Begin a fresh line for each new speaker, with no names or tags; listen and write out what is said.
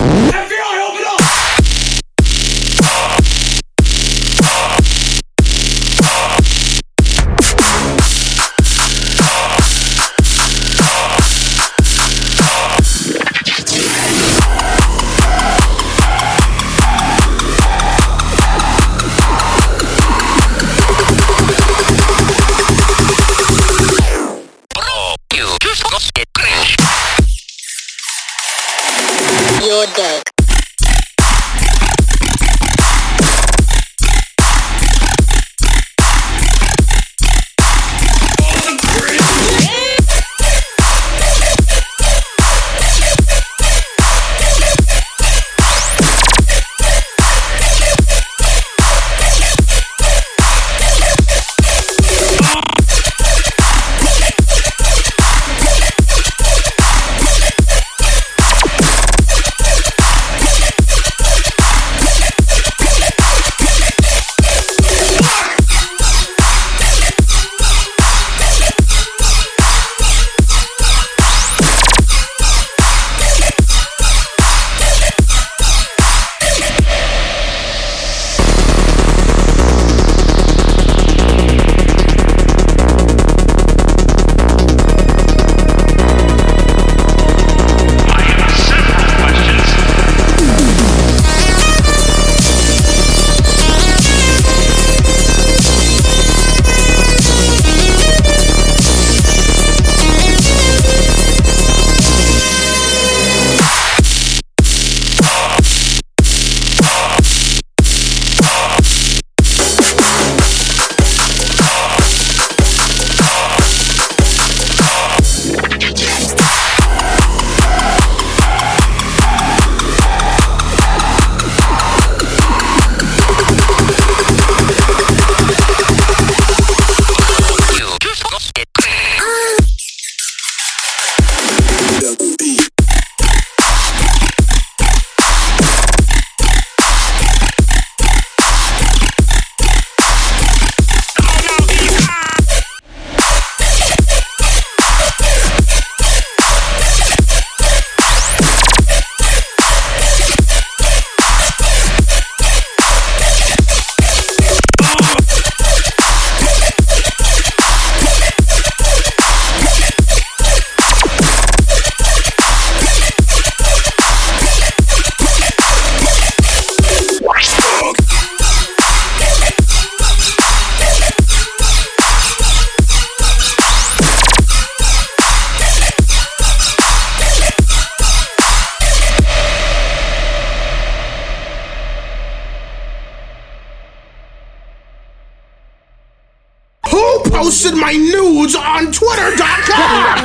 Yeah! Your day.
Posted my nudes on Twitter.com?